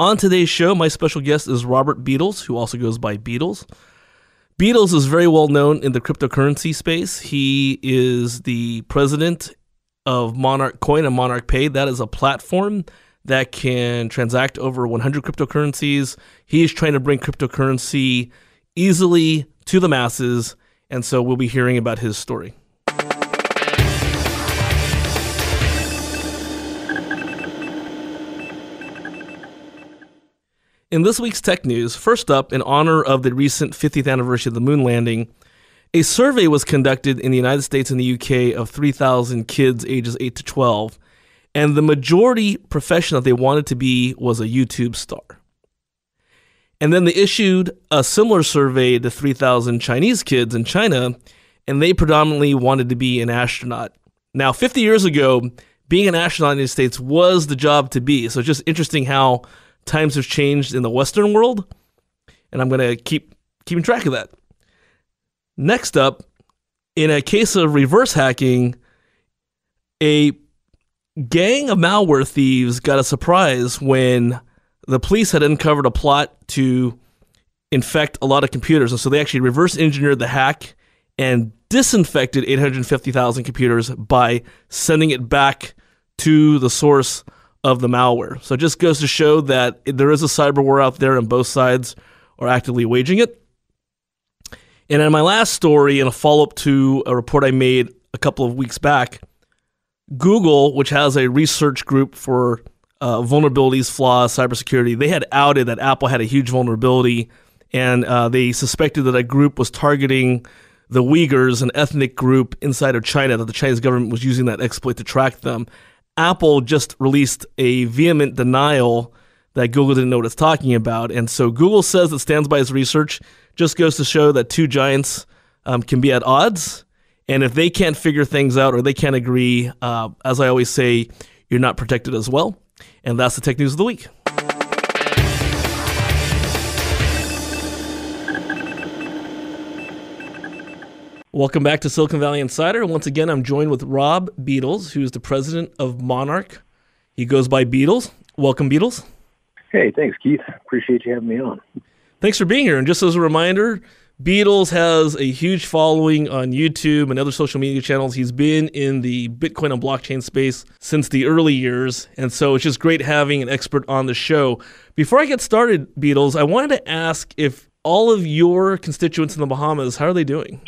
On today's show, my special guest is Robert Beadles, who also goes by Beadles. Beadles is very well known in the cryptocurrency space. He is the president of Monarch Coin and Monarch Pay. That is a platform that can transact over 100 cryptocurrencies. He is trying to bring cryptocurrency easily to the masses, and so we'll be hearing about his story. In this week's tech news, first up, in honor of the recent 50th anniversary of the moon landing, a survey was conducted in the United States and the UK of 3,000 kids ages 8 to 12, and the majority profession that they wanted to be was a YouTube star. And then they issued a similar survey to 3,000 Chinese kids in China, and they predominantly wanted to be an astronaut. Now, 50 years ago, being an astronaut in the United States was the job to be. So it's just interesting how times have changed in the Western world, and I'm going to keep keeping track of that. Next up, in a case of reverse hacking, a gang of malware thieves got a surprise when the police had uncovered a plot to infect a lot of computers. And so they actually reverse engineered the hack and disinfected 850,000 computers by sending it back to the source of the malware. So it just goes to show that there is a cyber war out there and both sides are actively waging it. And in my last story, in a follow up to a report I made a couple of weeks back, Google, which has a research group for uh, vulnerabilities, flaws, cybersecurity, they had outed that Apple had a huge vulnerability, and uh, they suspected that a group was targeting the Uyghurs, an ethnic group inside of China, that the Chinese government was using that exploit to track them. Apple just released a vehement denial that Google didn't know what it's talking about. And so Google says it stands by its research, just goes to show that two giants um, can be at odds. And if they can't figure things out or they can't agree, uh, as I always say, you're not protected as well. And that's the tech news of the week. Welcome back to Silicon Valley Insider. Once again, I'm joined with Rob Beadles, who is the president of Monarch. He goes by Beadles. Welcome, Beadles. Hey, thanks, Keith. Appreciate you having me on. Thanks for being here. And just as a reminder, Beadles has a huge following on YouTube and other social media channels. He's been in the Bitcoin and blockchain space since the early years. And so it's just great having an expert on the show. Before I get started, Beadles, I wanted to ask if all of your constituents in the Bahamas, how are they doing?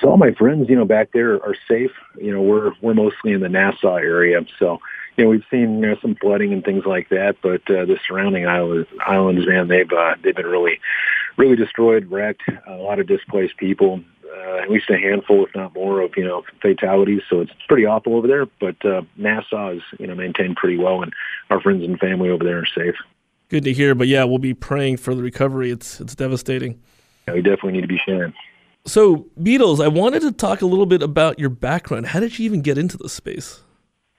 So all my friends, you know, back there are safe. You know, we're we're mostly in the Nassau area, so you know we've seen you know some flooding and things like that. But uh, the surrounding islands, islands, man, they've uh, they've been really, really destroyed, wrecked. A lot of displaced people. Uh, at least a handful, if not more, of you know fatalities. So it's pretty awful over there. But uh, Nassau is you know maintained pretty well, and our friends and family over there are safe. Good to hear. But yeah, we'll be praying for the recovery. It's it's devastating. Yeah, we definitely need to be sharing. So, Beadles, I wanted to talk a little bit about your background. How did you even get into this space?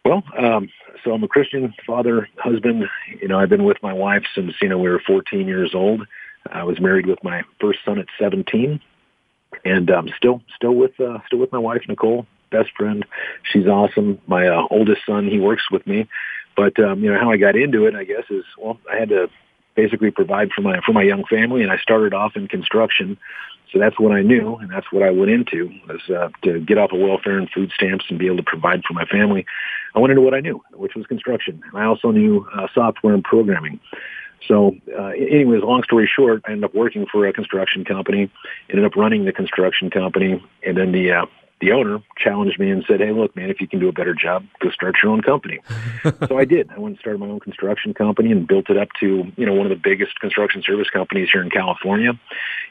Well, um, so I'm a Christian father, husband. You know, I've been with my wife since you know we were 14 years old. I was married with my first son at 17, and um, still still with uh, still with my wife Nicole, best friend. She's awesome. My uh, oldest son, he works with me. But um, you know how I got into it, I guess, is well, I had to basically provide for my for my young family, and I started off in construction. So that's what I knew, and that's what I went into was uh, to get off of welfare and food stamps and be able to provide for my family. I went into what I knew, which was construction. And I also knew uh, software and programming. So, uh, anyways, long story short, I ended up working for a construction company, ended up running the construction company, and then the uh, the owner challenged me and said, "Hey, look, man, if you can do a better job, go start your own company." so I did. I went and started my own construction company and built it up to you know one of the biggest construction service companies here in California.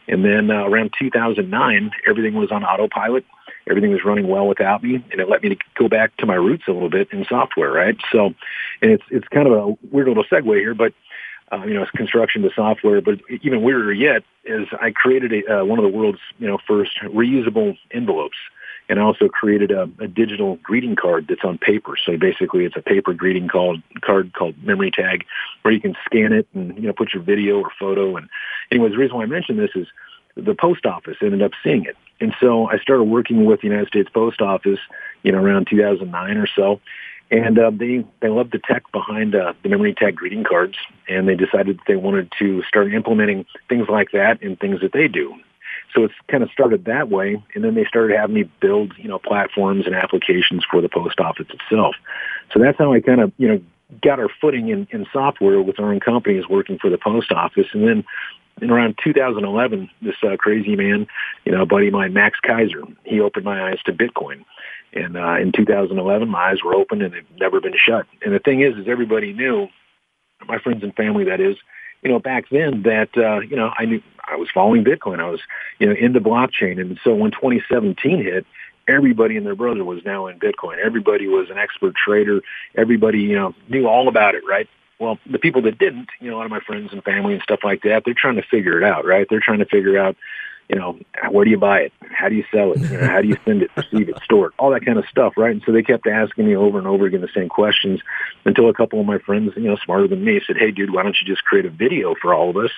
And then uh, around 2009, everything was on autopilot. Everything was running well without me, and it let me to go back to my roots a little bit in software, right? So, and it's it's kind of a weird little segue here, but uh, you know, construction to software. But even weirder yet is I created a, uh, one of the world's, you know, first reusable envelopes. And I also created a, a digital greeting card that's on paper. So basically it's a paper greeting called, card called memory tag where you can scan it and, you know, put your video or photo. And anyways, the reason why I mention this is the post office ended up seeing it. And so I started working with the United States Post Office, you know, around 2009 or so. And uh, they they loved the tech behind uh, the memory tag greeting cards, and they decided that they wanted to start implementing things like that in things that they do. So it's kind of started that way, and then they started having me build, you know, platforms and applications for the post office itself. So that's how I kind of, you know, got our footing in, in software with our own companies working for the post office, and then in around 2011, this uh, crazy man, you know, a buddy of mine, Max Keiser, he opened my eyes to Bitcoin. And uh, in 2011, my eyes were open and they've never been shut. And the thing is, is everybody knew, my friends and family, that is, you know, back then that, uh, you know, I knew I was following Bitcoin. I was, you know, into blockchain. And so when 2017 hit, everybody and their brother was now in Bitcoin. Everybody was an expert trader. Everybody, you know, knew all about it, right? Well, the people that didn't, you know, a lot of my friends and family and stuff like that, they're trying to figure it out, right? They're trying to figure out, you know, where do you buy it? How do you sell it? You know, how do you send it, receive it, store it, all that kind of stuff, right? And so they kept asking me over and over again the same questions until a couple of my friends, you know, smarter than me said, hey, dude, why don't you just create a video for all of us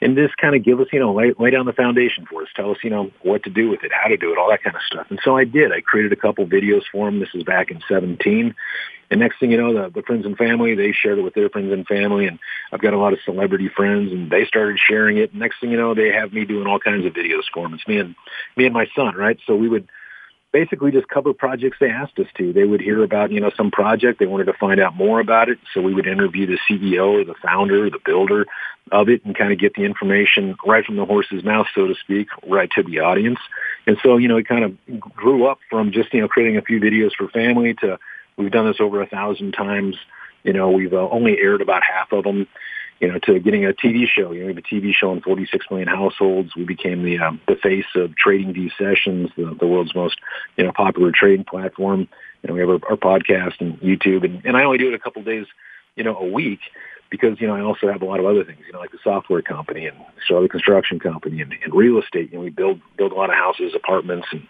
and just kind of give us, you know, lay, lay down the foundation for us. Tell us, you know, what to do with it, how to do it, all that kind of stuff. And so I did. I created a couple videos for them. This is back in 17. And next thing you know, the, the friends and family, they shared it with their friends and family. And I've got a lot of celebrity friends and they started sharing it. Next thing you know, they have me doing all kinds of videos for them. It's me and, me and my son, right? So we would basically just cover projects they asked us to. They would hear about, you know, some project. They wanted to find out more about it. So we would interview the CEO or the founder or the builder of it and kind of get the information right from the horse's mouth, so to speak, right to the audience. And so, you know, it kind of grew up from just, you know, creating a few videos for family to We've done this over a thousand times. You know, we've uh, only aired about half of them. You know, to getting a TV show. You know, we have a TV show in 46 million households. We became the um, the face of TradingView Sessions, the, the world's most you know popular trading platform. You know, we have our, our podcast and YouTube, and, and I only do it a couple days, you know, a week because you know I also have a lot of other things, you know, like the software company and the construction company and, and real estate. You know, we build build a lot of houses, apartments, and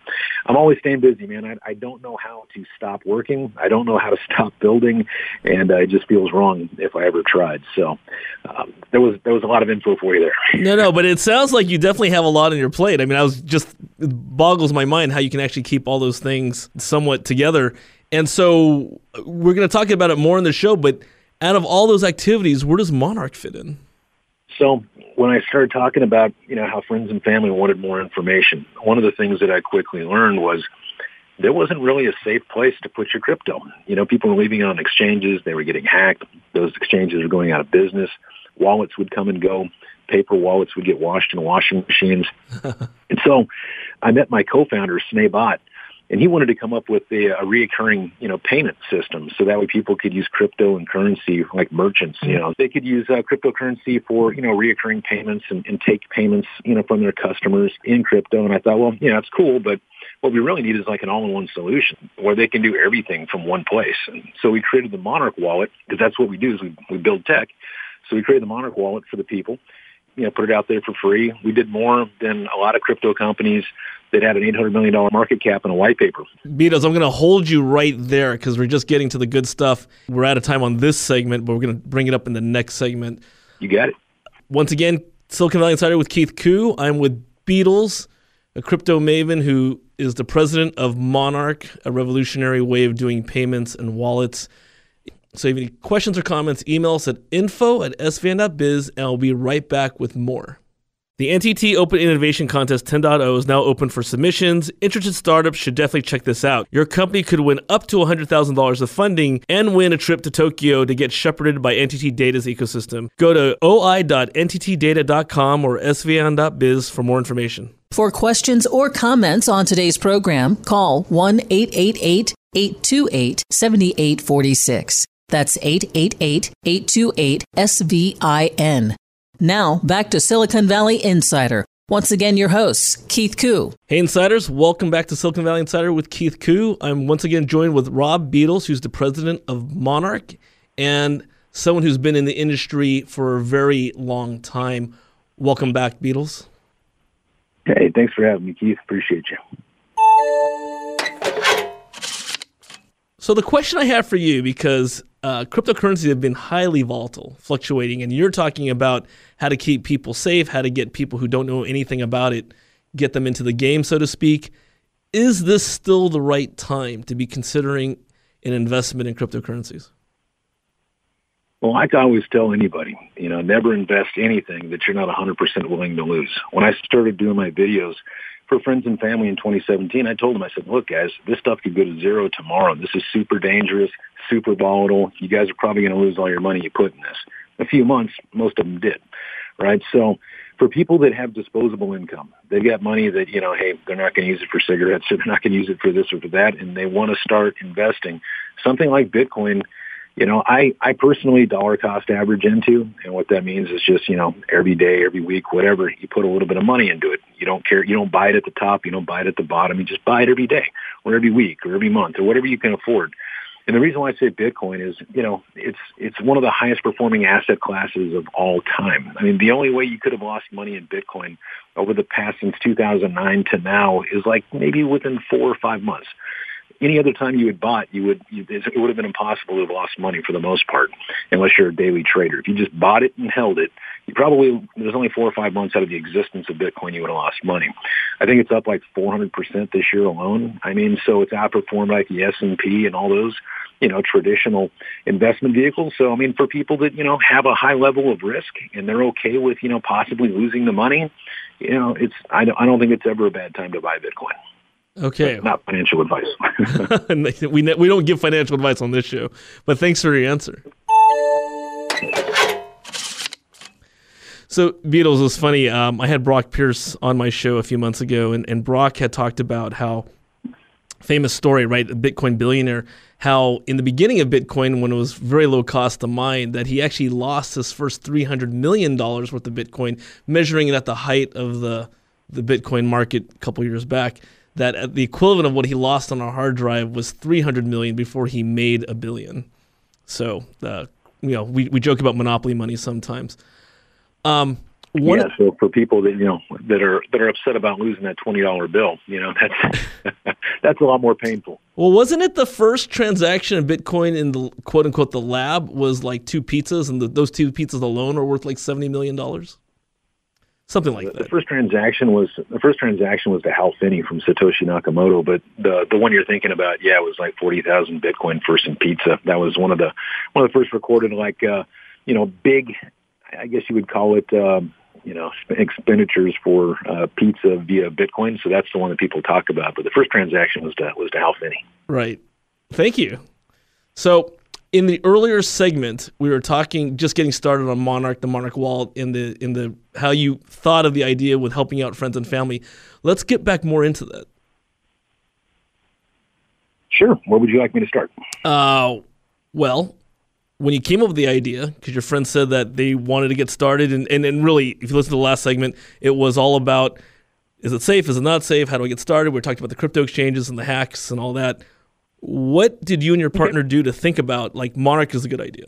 I'm always staying busy, man. I, I don't know how to stop working. I don't know how to stop building, and uh, it just feels wrong if I ever tried. So um, there was there was a lot of info for you there. no, no, but it sounds like you definitely have a lot on your plate. I mean, I was just it boggles my mind how you can actually keep all those things somewhat together. And so we're going to talk about it more in the show, but out of all those activities, where does Monarch fit in? So when I started talking about, you know, how friends and family wanted more information, one of the things that I quickly learned was there wasn't really a safe place to put your crypto. You know, people were leaving it on exchanges. They were getting hacked. Those exchanges were going out of business. Wallets would come and go. Paper wallets would get washed in washing machines. and so I met my co-founder, Sneh Bhatt, and he wanted to come up with a, a reoccurring, you know, payment system so that way people could use crypto and currency like merchants. You know, they could use uh, cryptocurrency for you know reoccurring payments and, and take payments, you know, from their customers in crypto. And I thought, well, you know, it's cool, but what we really need is like an all-in-one solution where they can do everything from one place. And so we created the Monarch wallet because that's what we do is we, we build tech. So we created the Monarch wallet for the people you know, put it out there for free. We did more than a lot of crypto companies that had an $800 million market cap and a white paper. Beadles, I'm going to hold you right there because we're just getting to the good stuff. We're out of time on this segment, but we're going to bring it up in the next segment. You got it. Once again, Silicon Valley Insider with Keith Koo. I'm with Beadles, a crypto maven who is the president of Monarch, a revolutionary way of doing payments and wallets. So if any questions or comments, email us at info at svin.biz, and I'll be right back with more. The NTT Open Innovation Contest 10.0 is now open for submissions. Interested startups should definitely check this out. Your company could win up to $100,000 of funding and win a trip to Tokyo to get shepherded by NTT Data's ecosystem. Go to oi.nttdata.com or svin.biz for more information. For questions or comments on today's program, call 1 888 828 7846. That's 888 828 SVIN. Now, back to Silicon Valley Insider. Once again, your host, Keith Koo. Hey, Insiders, welcome back to Silicon Valley Insider with Keith Koo. I'm once again joined with Rob Beadles, who's the president of Monarch. And someone who's been in the industry for a very long time. Welcome back, Beadles. Hey, thanks for having me, Keith. Appreciate you. So the question I have for you, because uh, cryptocurrencies have been highly volatile, fluctuating, and you're talking about how to keep people safe, how to get people who don't know anything about it, get them into the game, so to speak. Is this still the right time to be considering an investment in cryptocurrencies? Well, I can always tell anybody, you know, never invest anything that you're not 100% willing to lose. When I started doing my videos for friends and family in 2017, I told them, I said, look, guys, this stuff could go to zero tomorrow. This is super dangerous, super volatile. You guys are probably going to lose all your money you put in this. A few months, most of them did, right? So for people that have disposable income, they've got money that, you know, hey, they're not going to use it for cigarettes, or they're not going to use it for this or for that, and they want to start investing. Something like Bitcoin – you know, I, I personally dollar cost average into, and what that means is just, you know, every day, every week, whatever, you put a little bit of money into it. You don't care, you don't buy it at the top, you don't buy it at the bottom, you just buy it every day, or every week, or every month, or whatever you can afford. And the reason why I say Bitcoin is, you know, it's it's one of the highest performing asset classes of all time. I mean, the only way you could have lost money in Bitcoin over the past since 2009 to now is like maybe within four or five months any other time you had bought, you would you, it would have been impossible to have lost money for the most part, unless you're a daily trader. If you just bought it and held it, you probably there's only four or five months out of the existence of Bitcoin you would have lost money. I think it's up like 400 percent this year alone. I mean, so it's outperformed like the S and P and all those you know traditional investment vehicles. So I mean, for people that you know have a high level of risk and they're okay with you know possibly losing the money, you know, it's I don't I don't think it's ever a bad time to buy Bitcoin. Okay. Not financial advice. we, we don't give financial advice on this show, but thanks for your answer. So, Beadles was funny. Um, I had Brock Pierce on my show a few months ago, and, and Brock had talked about how famous story, right? A Bitcoin billionaire, how in the beginning of Bitcoin, when it was very low cost to mine, that he actually lost his first $300 million worth of Bitcoin, measuring it at the height of the, the Bitcoin market a couple years back that the equivalent of what he lost on a hard drive was 300 million before he made a billion. So, uh, you know, we, we joke about monopoly money sometimes. Um, one yeah, so for people that you know that are that are upset about losing that twenty dollar bill, you know that's that's a lot more painful. Well, wasn't it the first transaction of Bitcoin in the quote unquote the lab was like two pizzas, and the, those two pizzas alone are worth like seventy million dollars? Something like the, that. The first transaction was the first transaction was to Hal Finney from Satoshi Nakamoto, but the the one you're thinking about, yeah, was like forty thousand Bitcoin for some pizza. That was one of the one of the first recorded like uh, you know big, I guess you would call it. Uh, you know, expenditures for uh, pizza via Bitcoin. So that's the one that people talk about. But the first transaction was to was to Hal Finney. Right. Thank you. So in the earlier segment, we were talking just getting started on Monarch, the Monarch Wallet, in the in the how you thought of the idea with helping out friends and family. Let's get back more into that. Sure. Where would you like me to start? Uh, well, when you came up with the idea, because your friend said that they wanted to get started, and, and, and really, if you listen to the last segment, it was all about is it safe, is it not safe, how do I get started? We talked about the crypto exchanges and the hacks and all that. What did you and your partner do to think about like Monarch is a good idea?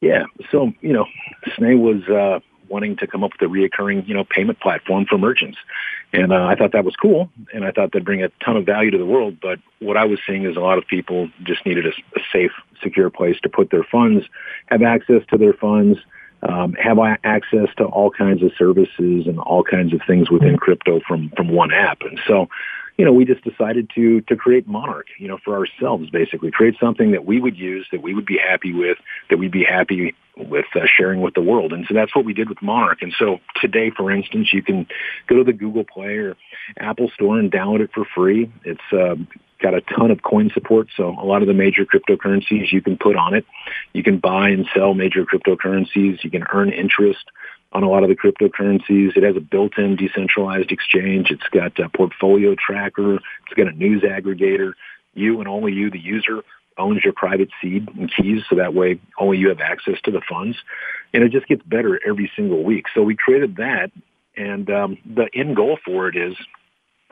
Yeah, so you know, Sneh was uh, wanting to come up with a reoccurring you know payment platform for merchants, and uh, I thought that was cool, and I thought that'd bring a ton of value to the world. But what I was seeing is a lot of people just needed a, a safe, secure place to put their funds, have access to their funds. Um, have access to all kinds of services and all kinds of things within crypto from from one app, and so you know, we just decided to to create Monarch, you know, for ourselves, basically create something that we would use, that we would be happy with, that we'd be happy with uh, sharing with the world. And so that's what we did with Monarch. And so today, for instance, you can go to the Google Play or Apple Store and download it for free. It's uh, got a ton of coin support, so a lot of the major cryptocurrencies you can put on it. You can buy and sell major cryptocurrencies. You can earn interest on a lot of the cryptocurrencies. It has a built-in decentralized exchange. It's got a portfolio tracker. It's got a news aggregator. You and only you, the user, owns your private seed and keys, so that way only you have access to the funds. And it just gets better every single week. So we created that, and um, the end goal for it is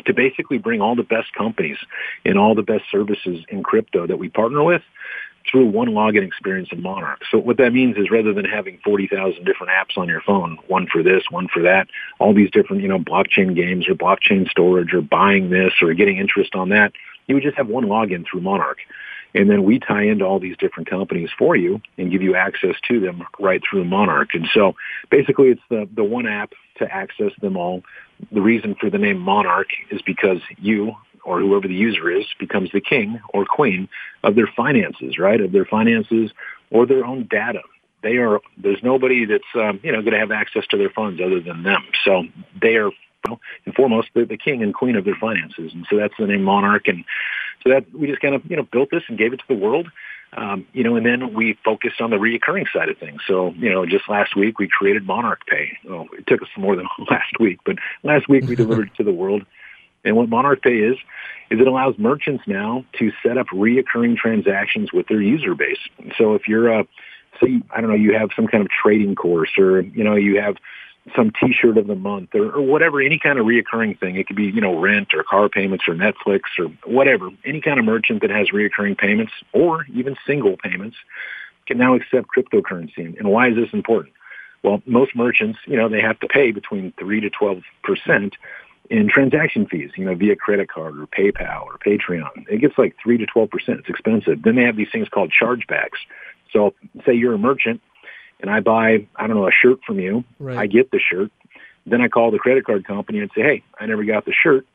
to basically bring all the best companies and all the best services in crypto that we partner with through one login experience in Monarch. So what that means is rather than having 40,000 different apps on your phone, one for this, one for that, all these different, you know, blockchain games or blockchain storage or buying this or getting interest on that, you would just have one login through Monarch. And then we tie into all these different companies for you and give you access to them right through Monarch. And so basically it's the, the one app to access them all. The reason for the name Monarch is because you or whoever the user is becomes the king or queen of their finances, right? Of their finances or their own data. They are, there's nobody that's, um, you know, going to have access to their funds other than them. So they are and foremost the, the king and queen of their finances. And so that's the name Monarch. And so that we just kind of, you know, built this and gave it to the world. Um, you know, and then we focused on the reoccurring side of things. So, you know, just last week we created Monarch Pay. Well, it took us more than last week, but last week we delivered it to the world. And what Monarch Pay is, is it allows merchants now to set up reoccurring transactions with their user base. So if you're a, say, I don't know, you have some kind of trading course or, you know, you have some t-shirt of the month or, or whatever, any kind of reoccurring thing. It could be, you know, rent or car payments or Netflix or whatever. Any kind of merchant that has reoccurring payments or even single payments can now accept cryptocurrency. And why is this important? Well, most merchants, you know, they have to pay between 3 to 12 percent in transaction fees, you know, via credit card or PayPal or Patreon. It gets like 3 to 12%. It's expensive. Then they have these things called chargebacks. So say you're a merchant and I buy, I don't know, a shirt from you. Right. I get the shirt. Then I call the credit card company and say, hey, I never got the shirt.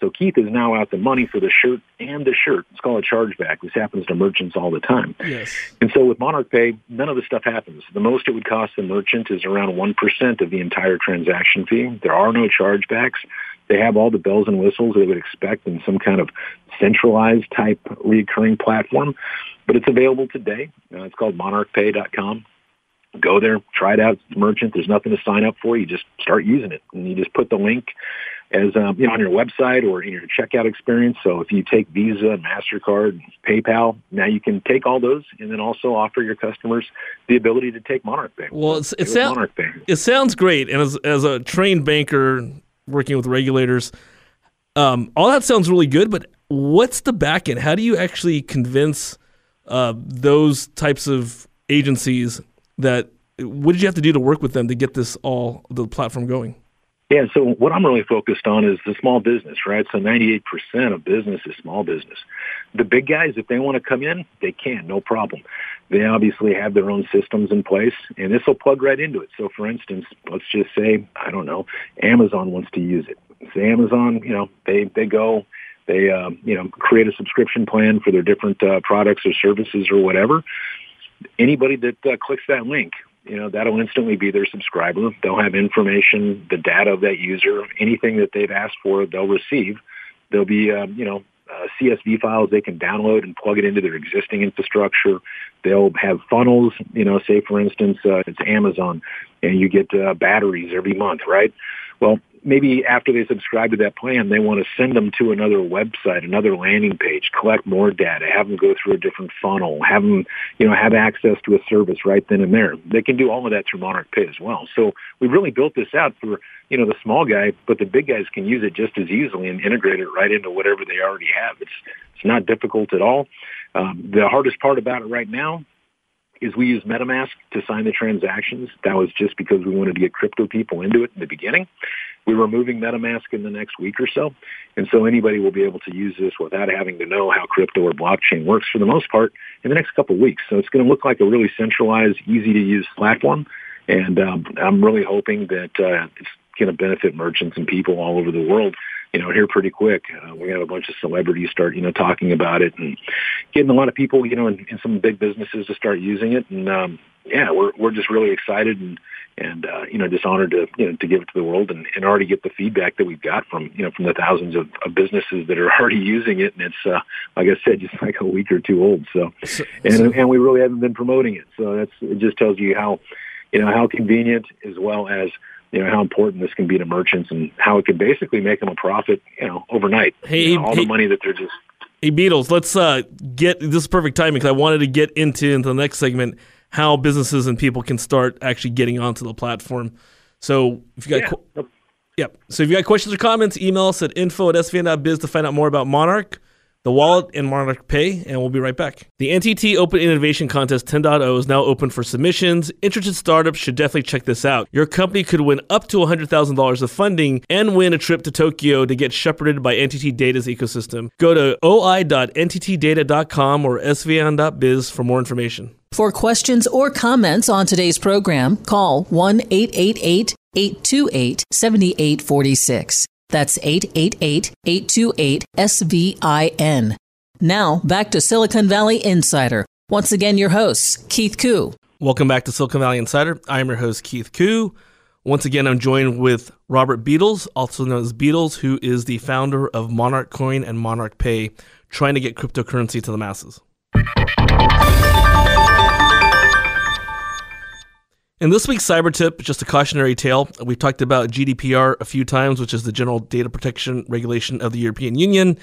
So Keith is now out the money for the shirt and the shirt. It's called a chargeback. This happens to merchants all the time. Yes. And so with Monarch Pay, none of this stuff happens. The most it would cost the merchant is around 1% of the entire transaction fee. There are no chargebacks. They have all the bells and whistles they would expect in some kind of centralized type recurring platform, but it's available today. Uh, it's called monarchpay.com go there, try it out. It's merchant. There's nothing to sign up for. You just start using it, and you just put the link as um, you know on your website or in your checkout experience. So if you take Visa, Mastercard, PayPal, now you can take all those and then also offer your customers the ability to take Monarch Pay. Well, it's, it, sounds it sounds great, and as as a trained banker working with regulators, um, all that sounds really good. But what's the back end? How do you actually convince uh, those types of agencies that what did you have to do to work with them to get this all the platform going? Yeah, so what I'm really focused on is the small business, right? So 98% of business is small business. The big guys, if they want to come in, they can, no problem. They obviously have their own systems in place, and this will plug right into it. So, for instance, let's just say, I don't know, Amazon wants to use it. Say Amazon, you know, they they go, they uh, you know create a subscription plan for their different uh, products or services or whatever anybody that uh, clicks that link, you know, that'll instantly be their subscriber. They'll have information, the data of that user, anything that they've asked for, they'll receive. they'll be, um, you know, uh, CSV files they can download and plug it into their existing infrastructure. They'll have funnels, you know, say for instance, uh, it's Amazon and you get uh, batteries every month, right? Well, maybe after they subscribe to that plan, they want to send them to another website, another landing page, collect more data, have them go through a different funnel, have them, you know, have access to a service right then and there. They can do all of that through Monarch Pay as well. So we really built this out for, you know, the small guy, but the big guys can use it just as easily and integrate it right into whatever they already have. It's, it's not difficult at all. Um, the hardest part about it right now is we use MetaMask to sign the transactions. That was just because we wanted to get crypto people into it in the beginning. We're removing MetaMask in the next week or so. And so anybody will be able to use this without having to know how crypto or blockchain works for the most part in the next couple of weeks. So it's going to look like a really centralized, easy to use platform. And um, I'm really hoping that uh, it's going to benefit merchants and people all over the world you know, here pretty quick. Uh, we have a bunch of celebrities start, you know, talking about it and getting a lot of people, you know, in, in some big businesses to start using it. And um, yeah, we're we're just really excited and and uh, you know just honored to you know to give it to the world and, and already get the feedback that we've got from you know from the thousands of, of businesses that are already using it and it's uh, like I said just like a week or two old so and and we really haven't been promoting it so that's it just tells you how you know how convenient as well as you know how important this can be to merchants and how it could basically make them a profit you know overnight hey, you know, all hey, the money that they're just hey Beadles let's uh get this is perfect timing because I wanted to get into into the next segment how businesses and people can start actually getting onto the platform. So if you got, yeah. Qu- yep. So if you got questions or comments, email us at info at svin.biz to find out more about Monarch, the wallet, and Monarch Pay, and we'll be right back. The NTT Open Innovation Contest 10.0 is now open for submissions. Interested startups should definitely check this out. Your company could win up to $100,000 of funding and win a trip to Tokyo to get shepherded by NTT Data's ecosystem. Go to oi.nttdata.com or svin.biz for more information. For questions or comments on today's program, call 1 888 828 7846. That's 888 828 SVIN. Now, back to Silicon Valley Insider. Once again, your host, Keith Koo. Welcome back to Silicon Valley Insider. I'm your host, Keith Koo. Once again, I'm joined with Robert Beadles, also known as Beadles, who is the founder of Monarch Coin and Monarch Pay, trying to get cryptocurrency to the masses. In this week's cyber tip, just a cautionary tale. We've talked about GDPR a few times, which is the General Data Protection Regulation of the European Union.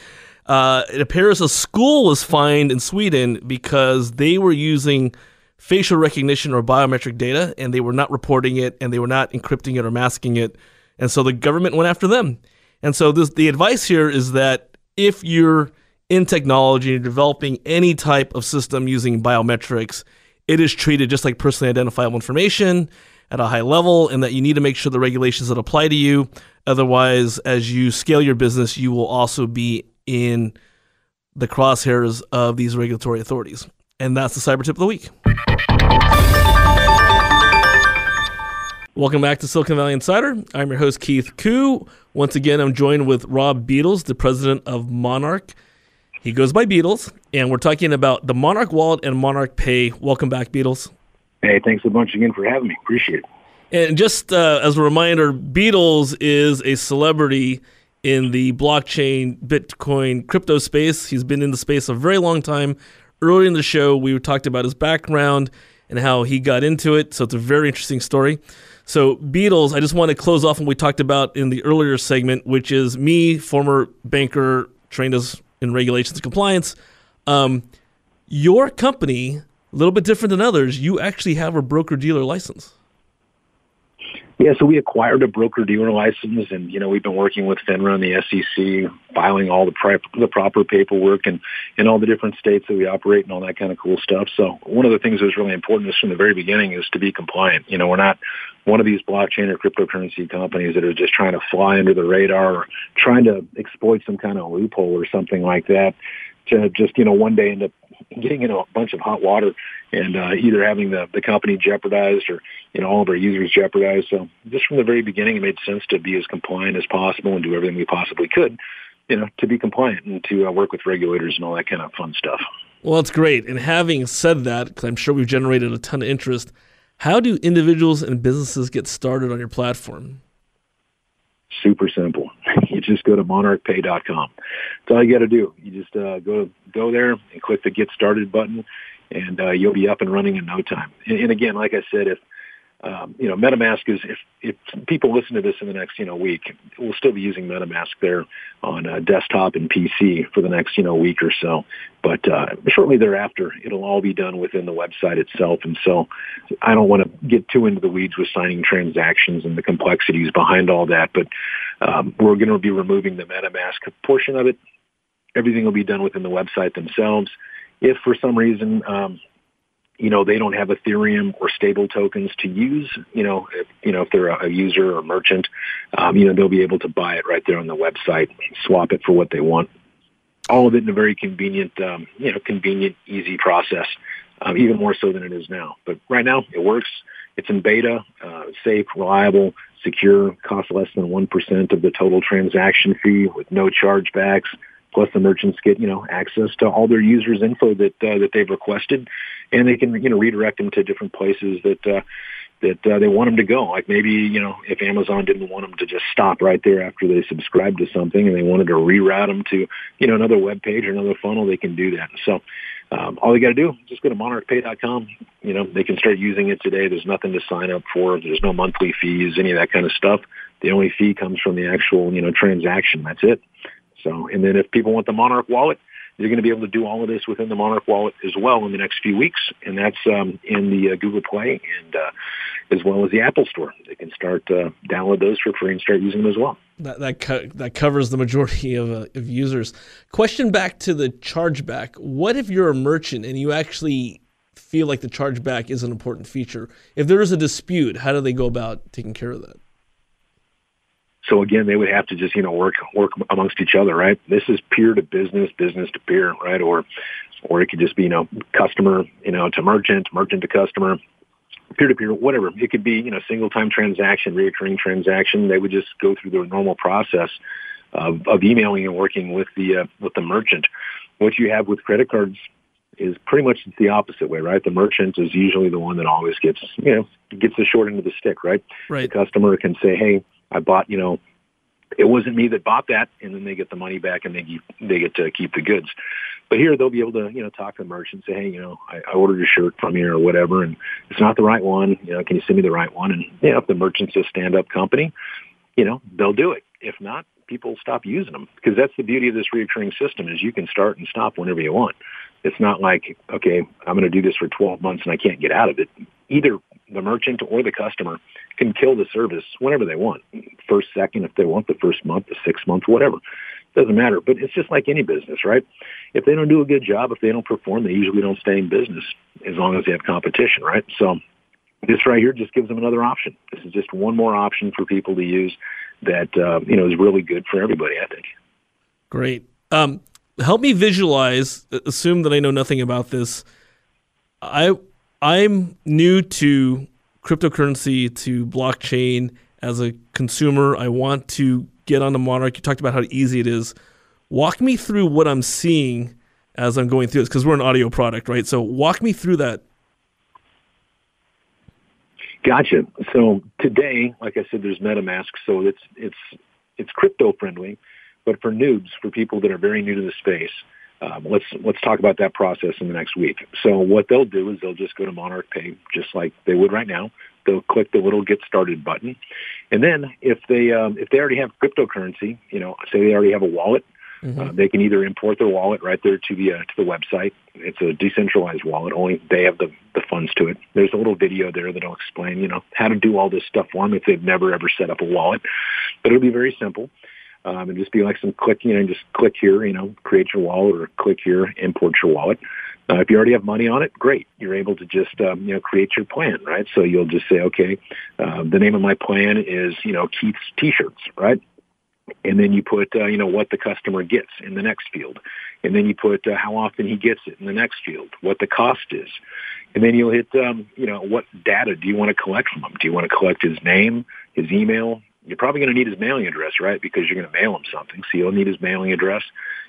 Uh, it appears a school was fined in Sweden because they were using facial recognition or biometric data and they were not reporting it and they were not encrypting it or masking it. And so the government went after them. And so this, the advice here is that if you're in technology and developing any type of system using biometrics, it is treated just like personally identifiable information at a high level, and that you need to make sure the regulations that apply to you. Otherwise, as you scale your business, you will also be in the crosshairs of these regulatory authorities. And that's the cyber tip of the week. Welcome back to Silicon Valley Insider. I'm your host, Keith Koo. Once again, I'm joined with Rob Beadles, the president of Monarch. He goes by Beadles, and we're talking about the Monarch Wallet and Monarch Pay. Welcome back, Beadles. Hey, thanks a bunch again for having me. Appreciate it. And just uh, as a reminder, Beadles is a celebrity in the blockchain, Bitcoin, crypto space. He's been in the space a very long time. Earlier in the show, we talked about his background and how he got into it. So it's a very interesting story. So, Beadles, I just want to close off what we talked about in the earlier segment, which is me, former banker, trained as in regulations and compliance. Um, your company, a little bit different than others, you actually have a broker dealer license. Yeah, so we acquired a broker dealer license, and you know we've been working with FINRA and the SEC, filing all the, pri- the proper paperwork and in all the different states that we operate and all that kind of cool stuff. So one of the things that was really important is from the very beginning is to be compliant. You know, we're not one of these blockchain or cryptocurrency companies that are just trying to fly under the radar or trying to exploit some kind of loophole or something like that to just you know one day end up getting in a bunch of hot water and uh, either having the, the company jeopardized or you know all of our users jeopardized. So just from the very beginning, it made sense to be as compliant as possible and do everything we possibly could, you know, to be compliant and to uh, work with regulators and all that kind of fun stuff. Well, it's great. And having said that, because I'm sure we've generated a ton of interest, how do individuals and businesses get started on your platform? Super simple. Just go to monarchpay.com. That's all you got to do. You just uh, go go there and click the Get Started button, and uh, you'll be up and running in no time. And, and again, like I said, if um, you know, MetaMask is if if people listen to this in the next you know week, we'll still be using MetaMask there on uh, desktop and PC for the next you know week or so. But uh, shortly thereafter, it'll all be done within the website itself. And so, I don't want to get too into the weeds with signing transactions and the complexities behind all that. But um, we're going to be removing the MetaMask portion of it. Everything will be done within the website themselves. If for some reason um, you know, they don't have Ethereum or stable tokens to use, you know, if, you know, if they're a, user or merchant, um, you know, they'll be able to buy it right there on the website, swap it for what they want. All of it in a very convenient, um, you know, convenient, easy process, um, even more so than it is now. But right now it works. It's in beta, uh, safe, reliable, secure, costs less than 1% of the total transaction fee with no chargebacks. Plus the merchants get, you know, access to all their users' info that, uh, that they've requested and they can you know redirect them to different places that uh, that uh, they want them to go. Like maybe you know if Amazon didn't want them to just stop right there after they subscribe to something, and they wanted to reroute them to you know another web page or another funnel, they can do that. So. Um, all they got to do, is just go to monarchpay.com. You know, they can start using it today. There's nothing to sign up for. There's no monthly fees, any of that kind of stuff. The only fee comes from the actual, you know, transaction. That's it. So, and then if people want the Monarch wallet, you're going to be able to do all of this within the Monarch wallet as well in the next few weeks, and that's um, in the uh, Google Play and uh, as well as the Apple Store. They can start uh, download those for free and start using them as well. That that, co- that covers the majority of, uh, of users. Question back to the chargeback. What if you're a merchant and you actually feel like the chargeback is an important feature? If there is a dispute, how do they go about taking care of that? So again, they would have to just you know work work amongst each other, right? This is peer to business, business to peer, right? Or or it could just be you know customer you know to merchant, merchant to customer, peer to peer, whatever. It could be you know single time transaction, recurring transaction. They would just go through the normal process of, of emailing and working with the uh, with the merchant. What you have with credit cards is pretty much the opposite way, right? The merchant is usually the one that always gets, you know, gets the short end of the stick, right? Right. The customer can say, "Hey, I bought, you know, it wasn't me that bought that," and then they get the money back and they keep, they get to keep the goods. But here they'll be able to, you know, talk to the merchant, say, "Hey, you know, I, I ordered a shirt from you or whatever, and it's not the right one. You know, can you send me the right one?" And you know, if the merchant's a stand-up company, you know, they'll do it. If not, people stop using them because that's the beauty of this recurring system is you can start and stop whenever you want. It's not like, okay, I'm going to do this for 12 months and I can't get out of it. Either the merchant or the customer can kill the service whenever they want. First, second, if they want the first month, the sixth month, whatever. Doesn't matter. But it's just like any business, right? If they don't do a good job, if they don't perform, they usually don't stay in business as long as they have competition, right? So this right here just gives them another option. This is just one more option for people to use that, uh, you know, is really good for everybody, I think. Great. Um, help me visualize. Uh, assume that I know nothing about this. I I'm new to cryptocurrency to blockchain as a consumer. I want to get onto Monarch. You talked about how easy it is. Walk me through what I'm seeing as I'm going through this because we're an audio product, right? So walk me through that. Gotcha. So today, like I said, there's MetaMask, so it's it's it's crypto friendly but for noobs, for people that are very new to the space, um, let's let's talk about that process in the next week. So what they'll do is they'll just go to Monarch Pay just like they would right now. They'll click the little Get Started button, and then if they um, if they already have cryptocurrency, you know, say they already have a wallet, mm-hmm. uh, they can either import their wallet right there to the uh, to the website. It's a decentralized wallet; only they have the the funds to it. There's a little video there that'll explain, you know, how to do all this stuff for them if they've never ever set up a wallet. But it'll be very simple um, and just be like some click, clicking and just click here, you know, create your wallet or click here, import your wallet. Uh, if you already have money on it, great. You're able to just, um, you know, create your plan, right? So you'll just say, okay, uh, the name of my plan is, you know, Keith's T-shirts, right? And then you put, uh, you know, what the customer gets in the next field. And then you put uh, how often he gets it in the next field, what the cost is. And then you'll hit, um, you know, what data do you want to collect from him? Do you want to collect his name, his email, you're probably going to need his mailing address, right? Because you're going to mail him something. So you'll need his mailing address.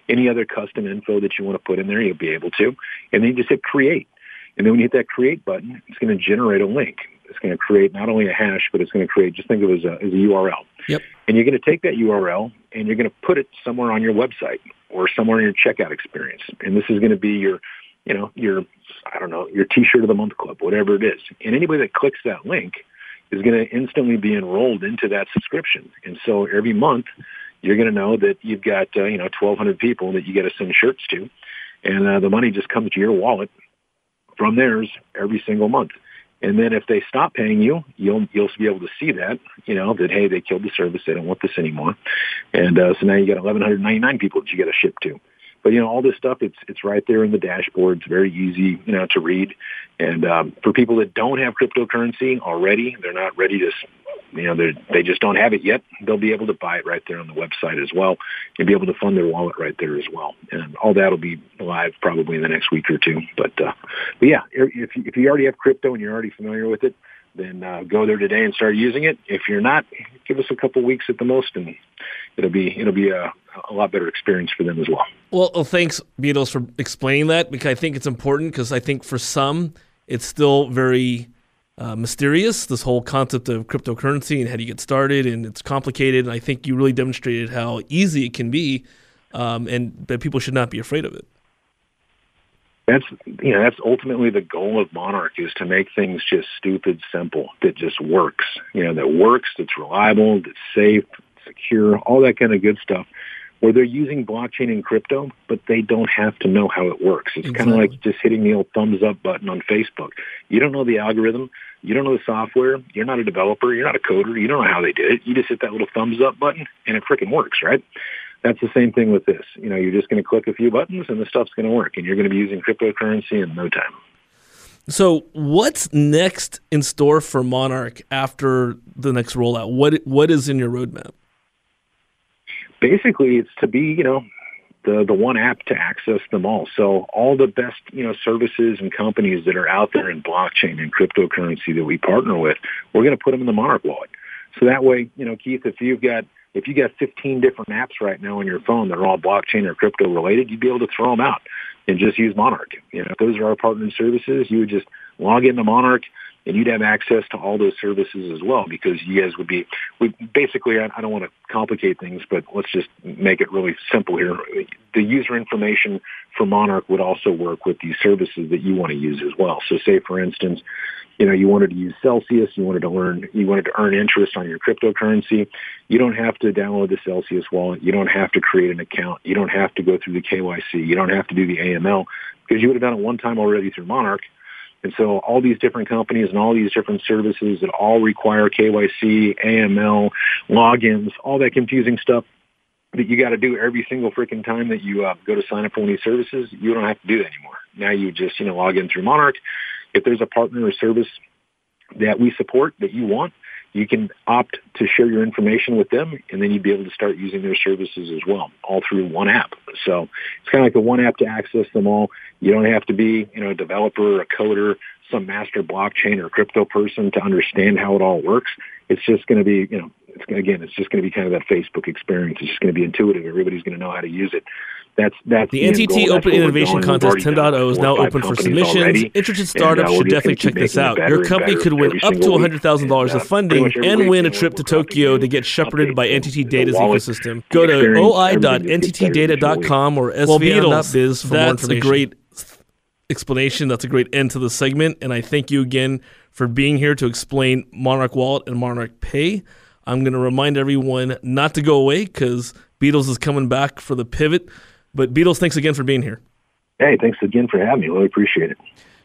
Any other custom info that you want to put in there, you'll be able to. And then you just hit create. And then when you hit that create button, it's going to generate a link. It's going to create not only a hash, but it's going to create, just think of it as a, as a URL. Yep. And you're going to take that URL and you're going to put it somewhere on your website or somewhere in your checkout experience. And this is going to be your, you know, your, I don't know, your t-shirt of the month club, whatever it is. And anybody that clicks that link is going to instantly be enrolled into that subscription. And so every month, you're going to know that you've got, uh, you know, 1,200 people that you get to send shirts to. And uh, the money just comes to your wallet from theirs every single month. And then if they stop paying you, you'll you'll be able to see that, you know, that hey, they killed the service, they don't want this anymore, and uh, so now you got 1,199 people that you got to ship to. But you know, all this stuff it's it's right there in the dashboard. It's very easy, you know, to read. And um, for people that don't have cryptocurrency already, they're not ready to, you know, they they just don't have it yet. They'll be able to buy it right there on the website as well, and be able to fund their wallet right there as well. And all that will be live probably in the next week or two. But uh, but yeah, if if you already have crypto and you're already familiar with it, then uh, go there today and start using it. If you're not, give us a couple weeks at the most, and it'll be it'll be a, a lot better experience for them as well. Well, well thanks, Beadles, for explaining that because I think it's important because I think for some it's still very uh, mysterious. This whole concept of cryptocurrency and how do you get started, and it's complicated. And I think you really demonstrated how easy it can be, um, and that people should not be afraid of it that's you know that's ultimately the goal of Monarch is to make things just stupid simple that just works. You know that works, that's reliable, that's safe, secure, all that kind of good stuff. Where they're using blockchain and crypto, but they don't have to know how it works. It's exactly. kind of like just hitting the old thumbs up button on Facebook. You don't know the algorithm, You don't know the software. You're not a developer. You're not a coder. You don't know how they did it. You just hit that little thumbs up button and it freaking works, right? That's the same thing with this. You know, you're just going to click a few buttons and the stuff's going to work and you're going to be using cryptocurrency in no time. So, what's next in store for Monarch after the next rollout? What what is in your roadmap? Basically, it's to be, you know, the the one app to access them all. So all the best you know services and companies that are out there in blockchain and cryptocurrency that we partner with, we're going to put them in the Monarch wallet. So that way, you know, Keith, if you've got if you got 15 different apps right now on your phone that are all blockchain or crypto related, you'd be able to throw them out and just use Monarch. You know, if those are our partner services, you would just log into Monarch and you'd have access to all those services as well because you guys would be we basically I, I don't want to complicate things but let's just make it really simple here. The user information for monarch would also work with these services that you want to use as well. So say for instance you know you wanted to use celsius you wanted to learn you wanted to earn interest on your cryptocurrency you don't have to download the celsius wallet you don't have to create an account you don't have to go through the kyc you don't have to do the aml because you would have done it one time already through monarch and so all these different companies and all these different services that all require KYC, AML, logins, all that confusing stuff that you got to do every single freaking time that you uh, go to sign up for these services, you don't have to do that anymore. Now you just, you know, log in through Monarch. If there's a partner or service that we support that you want, you can opt to share your information with them and then you'd be able to start using their services as well, all through one app. So it's kind of like the one app to access them all. You don't have to be, you know, a developer, or a coder, some master blockchain or crypto person to understand how it all works. It's just going to be, you know, it's again, it's just going to be kind of that Facebook experience. It's just going to be intuitive. Everybody's going to know how to use it. That's that's the, the NTT Open Innovation Contest 10.0 is now open for submissions. Already. Interested startups and, uh, should definitely check this out. Your company could win up to $100,000 of uh, funding and win a trip to Tokyo to get shepherded by NTT Data's ecosystem. Go to oi.nttdata.com or svin.biz for more information. That's a great explanation. That's a great end to the segment. And I thank you again for being here to explain Monarch Wallet and Monarch Pay. I'm going to remind everyone not to go away because Beadles is coming back for the pivot. But Beadles, thanks again for being here. Hey, thanks again for having me. Really appreciate it.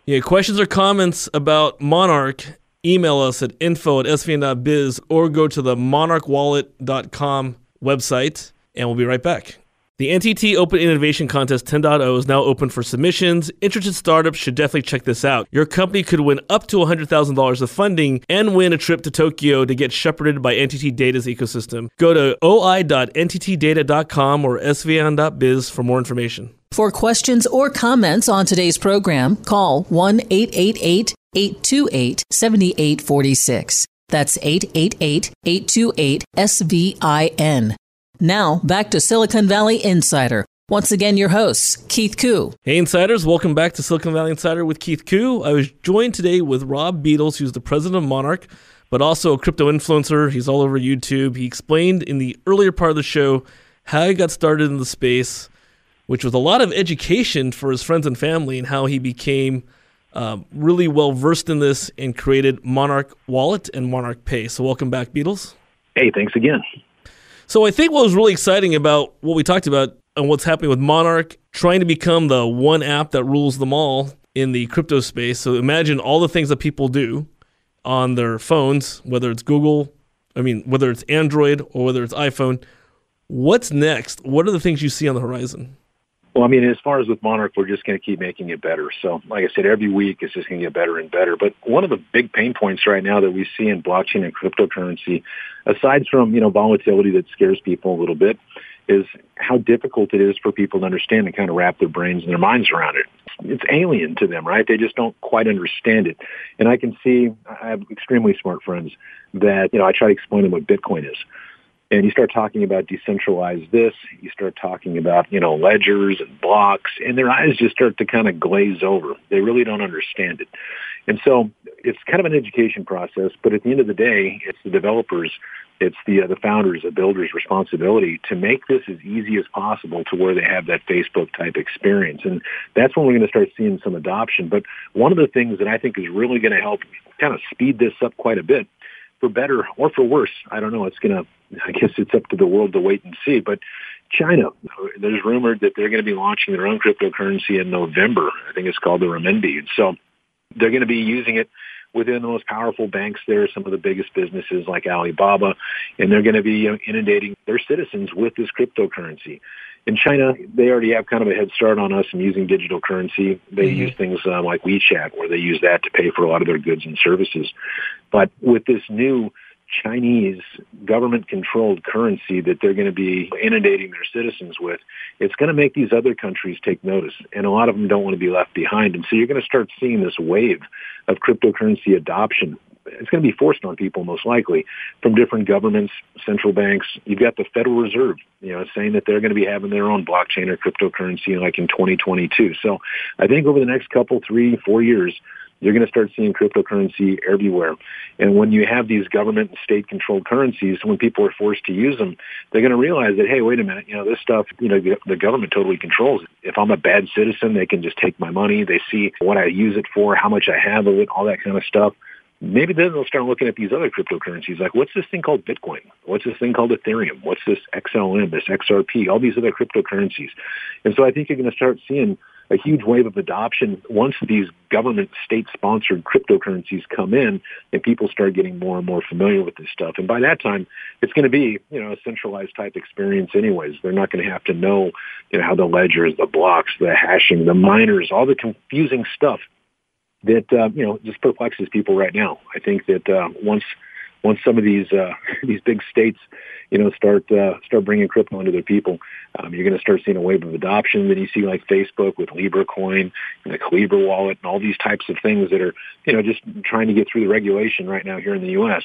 Yeah, questions or comments about Monarch, email us at info at svin.biz or go to the monarchwallet.com website, and we'll be right back. The NTT Open Innovation Contest 10.0 is now open for submissions. Interested startups should definitely check this out. Your company could win up to $100,000 of funding and win a trip to Tokyo to get shepherded by NTT Data's ecosystem. Go to oi.nttdata.com or svin.biz for more information. For questions or comments on today's program, call 1 888 828 7846. That's 888 828 SVIN. Now, back to Silicon Valley Insider. Once again, your hosts, Keith Koo. Hey, Insiders. Welcome back to Silicon Valley Insider with Keith Koo. I was joined today with Rob Beadles, who's the president of Monarch, but also a crypto influencer. He's all over YouTube. He explained in the earlier part of the show how he got started in the space, which was a lot of education for his friends and family, and how he became um, really well versed in this and created Monarch Wallet and Monarch Pay. So, welcome back, Beadles. Hey, thanks again. So I think what was really exciting about what we talked about and what's happening with Monarch trying to become the one app that rules them all in the crypto space. So imagine all the things that people do on their phones, whether it's Google, I mean, whether it's Android or whether it's iPhone. What's next? What are the things you see on the horizon? Well, I mean, as far as with Monarch, we're just going to keep making it better. So, like I said, every week it's just going to get better and better. But one of the big pain points right now that we see in blockchain and cryptocurrency, aside from, you know, volatility that scares people a little bit, is how difficult it is for people to understand and kind of wrap their brains and their minds around it. It's alien to them, right? They just don't quite understand it. And I can see, I have extremely smart friends that, you know, I try to explain them what Bitcoin is and you start talking about decentralized this, you start talking about, you know, ledgers and blocks, and their eyes just start to kind of glaze over. They really don't understand it. And so it's kind of an education process, but at the end of the day, it's the developers, it's the, uh, the founders, the builders' responsibility to make this as easy as possible to where they have that Facebook type experience. And that's when we're going to start seeing some adoption. But one of the things that I think is really going to help kind of speed this up quite a bit for better or for worse. I don't know. It's going to, I guess it's up to the world to wait and see. But China, there's rumored that they're going to be launching their own cryptocurrency in November. I think it's called the renminbi. So they're going to be using it within the most powerful banks there, are some of the biggest businesses like Alibaba, and they're going to be you know, inundating their citizens with this cryptocurrency. In China, they already have kind of a head start on us in using digital currency. They mm-hmm. use things uh, like WeChat, where they use that to pay for a lot of their goods and services. But with this new Chinese government controlled currency that they're going to be inundating their citizens with, it's going to make these other countries take notice. And a lot of them don't want to be left behind. And so you're going to start seeing this wave of cryptocurrency adoption. It's going to be forced on people most likely from different governments, central banks. You've got the Federal Reserve, you know, saying that they're going to be having their own blockchain or cryptocurrency like in 2022. So I think over the next couple, three, four years, you're going to start seeing cryptocurrency everywhere. And when you have these government and state controlled currencies, when people are forced to use them, they're going to realize that, hey, wait a minute, you know, this stuff, you know, the government totally controls. If I'm a bad citizen, they can just take my money. They see what I use it for, how much I have of it, all that kind of stuff maybe then they'll start looking at these other cryptocurrencies like what's this thing called bitcoin what's this thing called ethereum what's this xlm this xrp all these other cryptocurrencies and so i think you're going to start seeing a huge wave of adoption once these government state-sponsored cryptocurrencies come in and people start getting more and more familiar with this stuff. And by that time, it's going to be, you know, a centralized type experience anyways. They're not going to have to know, you know, how the ledgers, the blocks, the hashing, the miners, all the confusing stuff that, uh, you know, just perplexes people right now. I think that uh, once once some of these uh, these big states, you know, start uh, start bringing crypto into their people, um, you're going to start seeing a wave of adoption. Then you see like Facebook with Libra Coin and the Calibra wallet and all these types of things that are, you know, just trying to get through the regulation right now here in the U.S.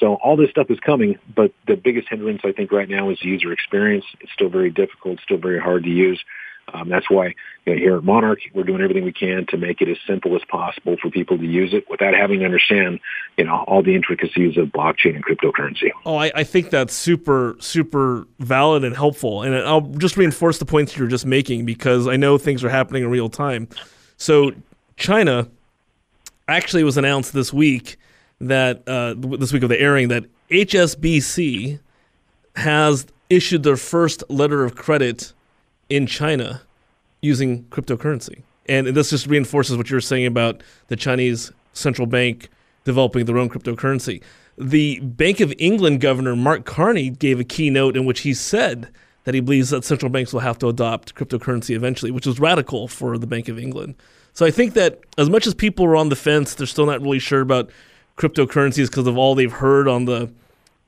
So all this stuff is coming, but the biggest hindrance I think right now is user experience. It's still very difficult, still very hard to use. Um, that's why you know, here at Monarch, we're doing everything we can to make it as simple as possible for people to use it without having to understand, you know, all the intricacies of blockchain and cryptocurrency. Oh, I, I think that's super, super valid and helpful. And I'll just reinforce the points you're just making because I know things are happening in real time. So China actually was announced this week that uh, this week of the airing that HSBC has issued their first letter of credit in China using cryptocurrency. And this just reinforces what you were saying about the Chinese central bank developing their own cryptocurrency. The Bank of England governor, Mark Carney, gave a keynote in which he said that he believes that central banks will have to adopt cryptocurrency eventually, which is radical for the Bank of England. So I think that as much as people are on the fence, they're still not really sure about cryptocurrencies because of all they've heard on the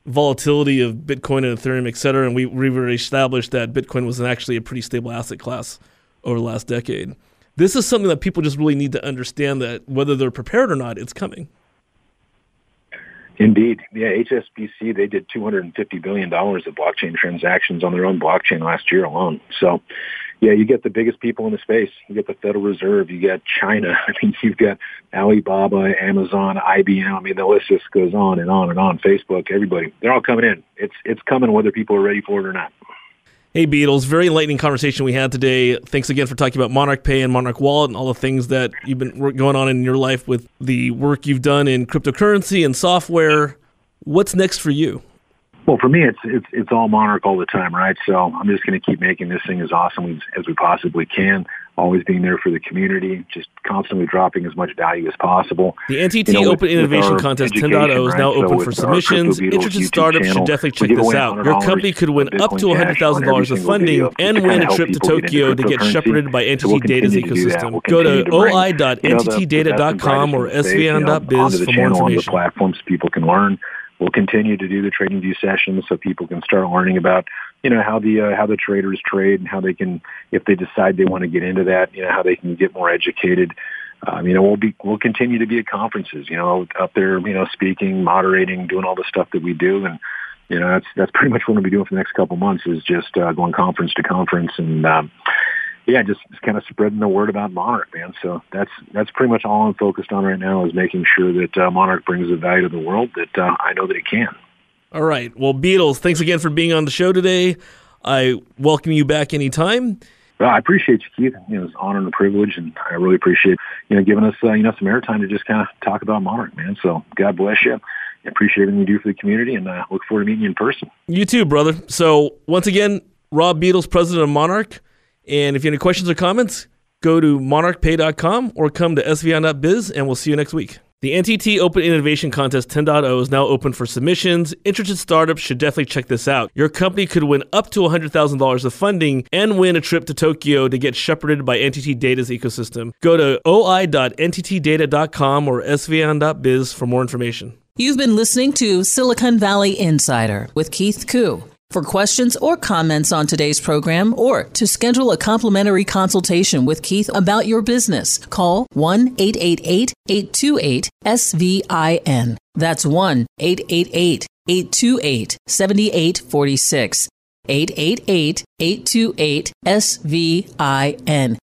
volatility of Bitcoin and Ethereum, et cetera. And we, we've already established that Bitcoin was actually a pretty stable asset class over the last decade. This is something that people just really need to understand that whether they're prepared or not, it's coming. Indeed. Yeah, HSBC, they did $250 billion of blockchain transactions on their own blockchain last year alone. So yeah, you get the biggest people in the space. You get the Federal Reserve. You get China. I mean, you've got Alibaba, Amazon, IBM. I mean, the list just goes on and on and on. Facebook, everybody, they're all coming in. It's it's coming whether people are ready for it or not. Hey, Beadles, very enlightening conversation we had today. Thanks again for talking about Monarch Pay and Monarch Wallet and all the things that you've been going on in your life with the work you've done in cryptocurrency and software. What's next for you? Well, for me, it's it's it's all Monarch all the time, right? So I'm just going to keep making this thing as awesome as, as we possibly can. Always being there for the community, just constantly dropping as much value as possible. The NTT you know, Open with, Innovation with Contest 10.0 is now right? open so for submissions. Interested startups channel, should definitely check this out. Your company could win up to $100,000 of funding and win a trip to Tokyo to get shepherded by NTT so Data's ecosystem. We'll Go to oi.nttdata.com or svin.biz for more information. Platforms people can learn. We'll continue to do the TradingView sessions so people can start learning about, you know, how the uh, how the traders trade and how they can, if they decide they want to get into that, you know, how they can get more educated. Um, you know, we'll be we'll continue to be at conferences, you know, up there, you know, speaking, moderating, doing all the stuff that we do, and you know, that's that's pretty much what we'll be doing for the next couple months is just uh, going conference to conference and. Um, yeah, just, just kind of spreading the word about Monarch, man. So that's that's pretty much all I'm focused on right now is making sure that uh, Monarch brings the value to the world that uh, I know that it can. All right. Well, Beadles, thanks again for being on the show today. I welcome you back anytime. Well, I appreciate you, Keith. You know, it's an honor and a privilege, and I really appreciate you know giving us uh, you know some airtime to just kind of talk about Monarch, man. So God bless you. I appreciate everything you do for the community, and I uh, look forward to meeting you in person. You too, brother. So once again, Rob Beadles, president of Monarch. And if you have any questions or comments, go to monarchpay.com or come to svn.biz, and we'll see you next week. The NTT Open Innovation Contest 10.0 is now open for submissions. Interested startups should definitely check this out. Your company could win up to $100,000 of funding and win a trip to Tokyo to get shepherded by NTT Data's ecosystem. Go to oi.nttdata.com or svin.biz for more information. You've been listening to Silicon Valley Insider with Keith Koo. For questions or comments on today's program or to schedule a complimentary consultation with Keith about your business, call 1 888 828 SVIN. That's 1 888 828 7846. 888 828 SVIN.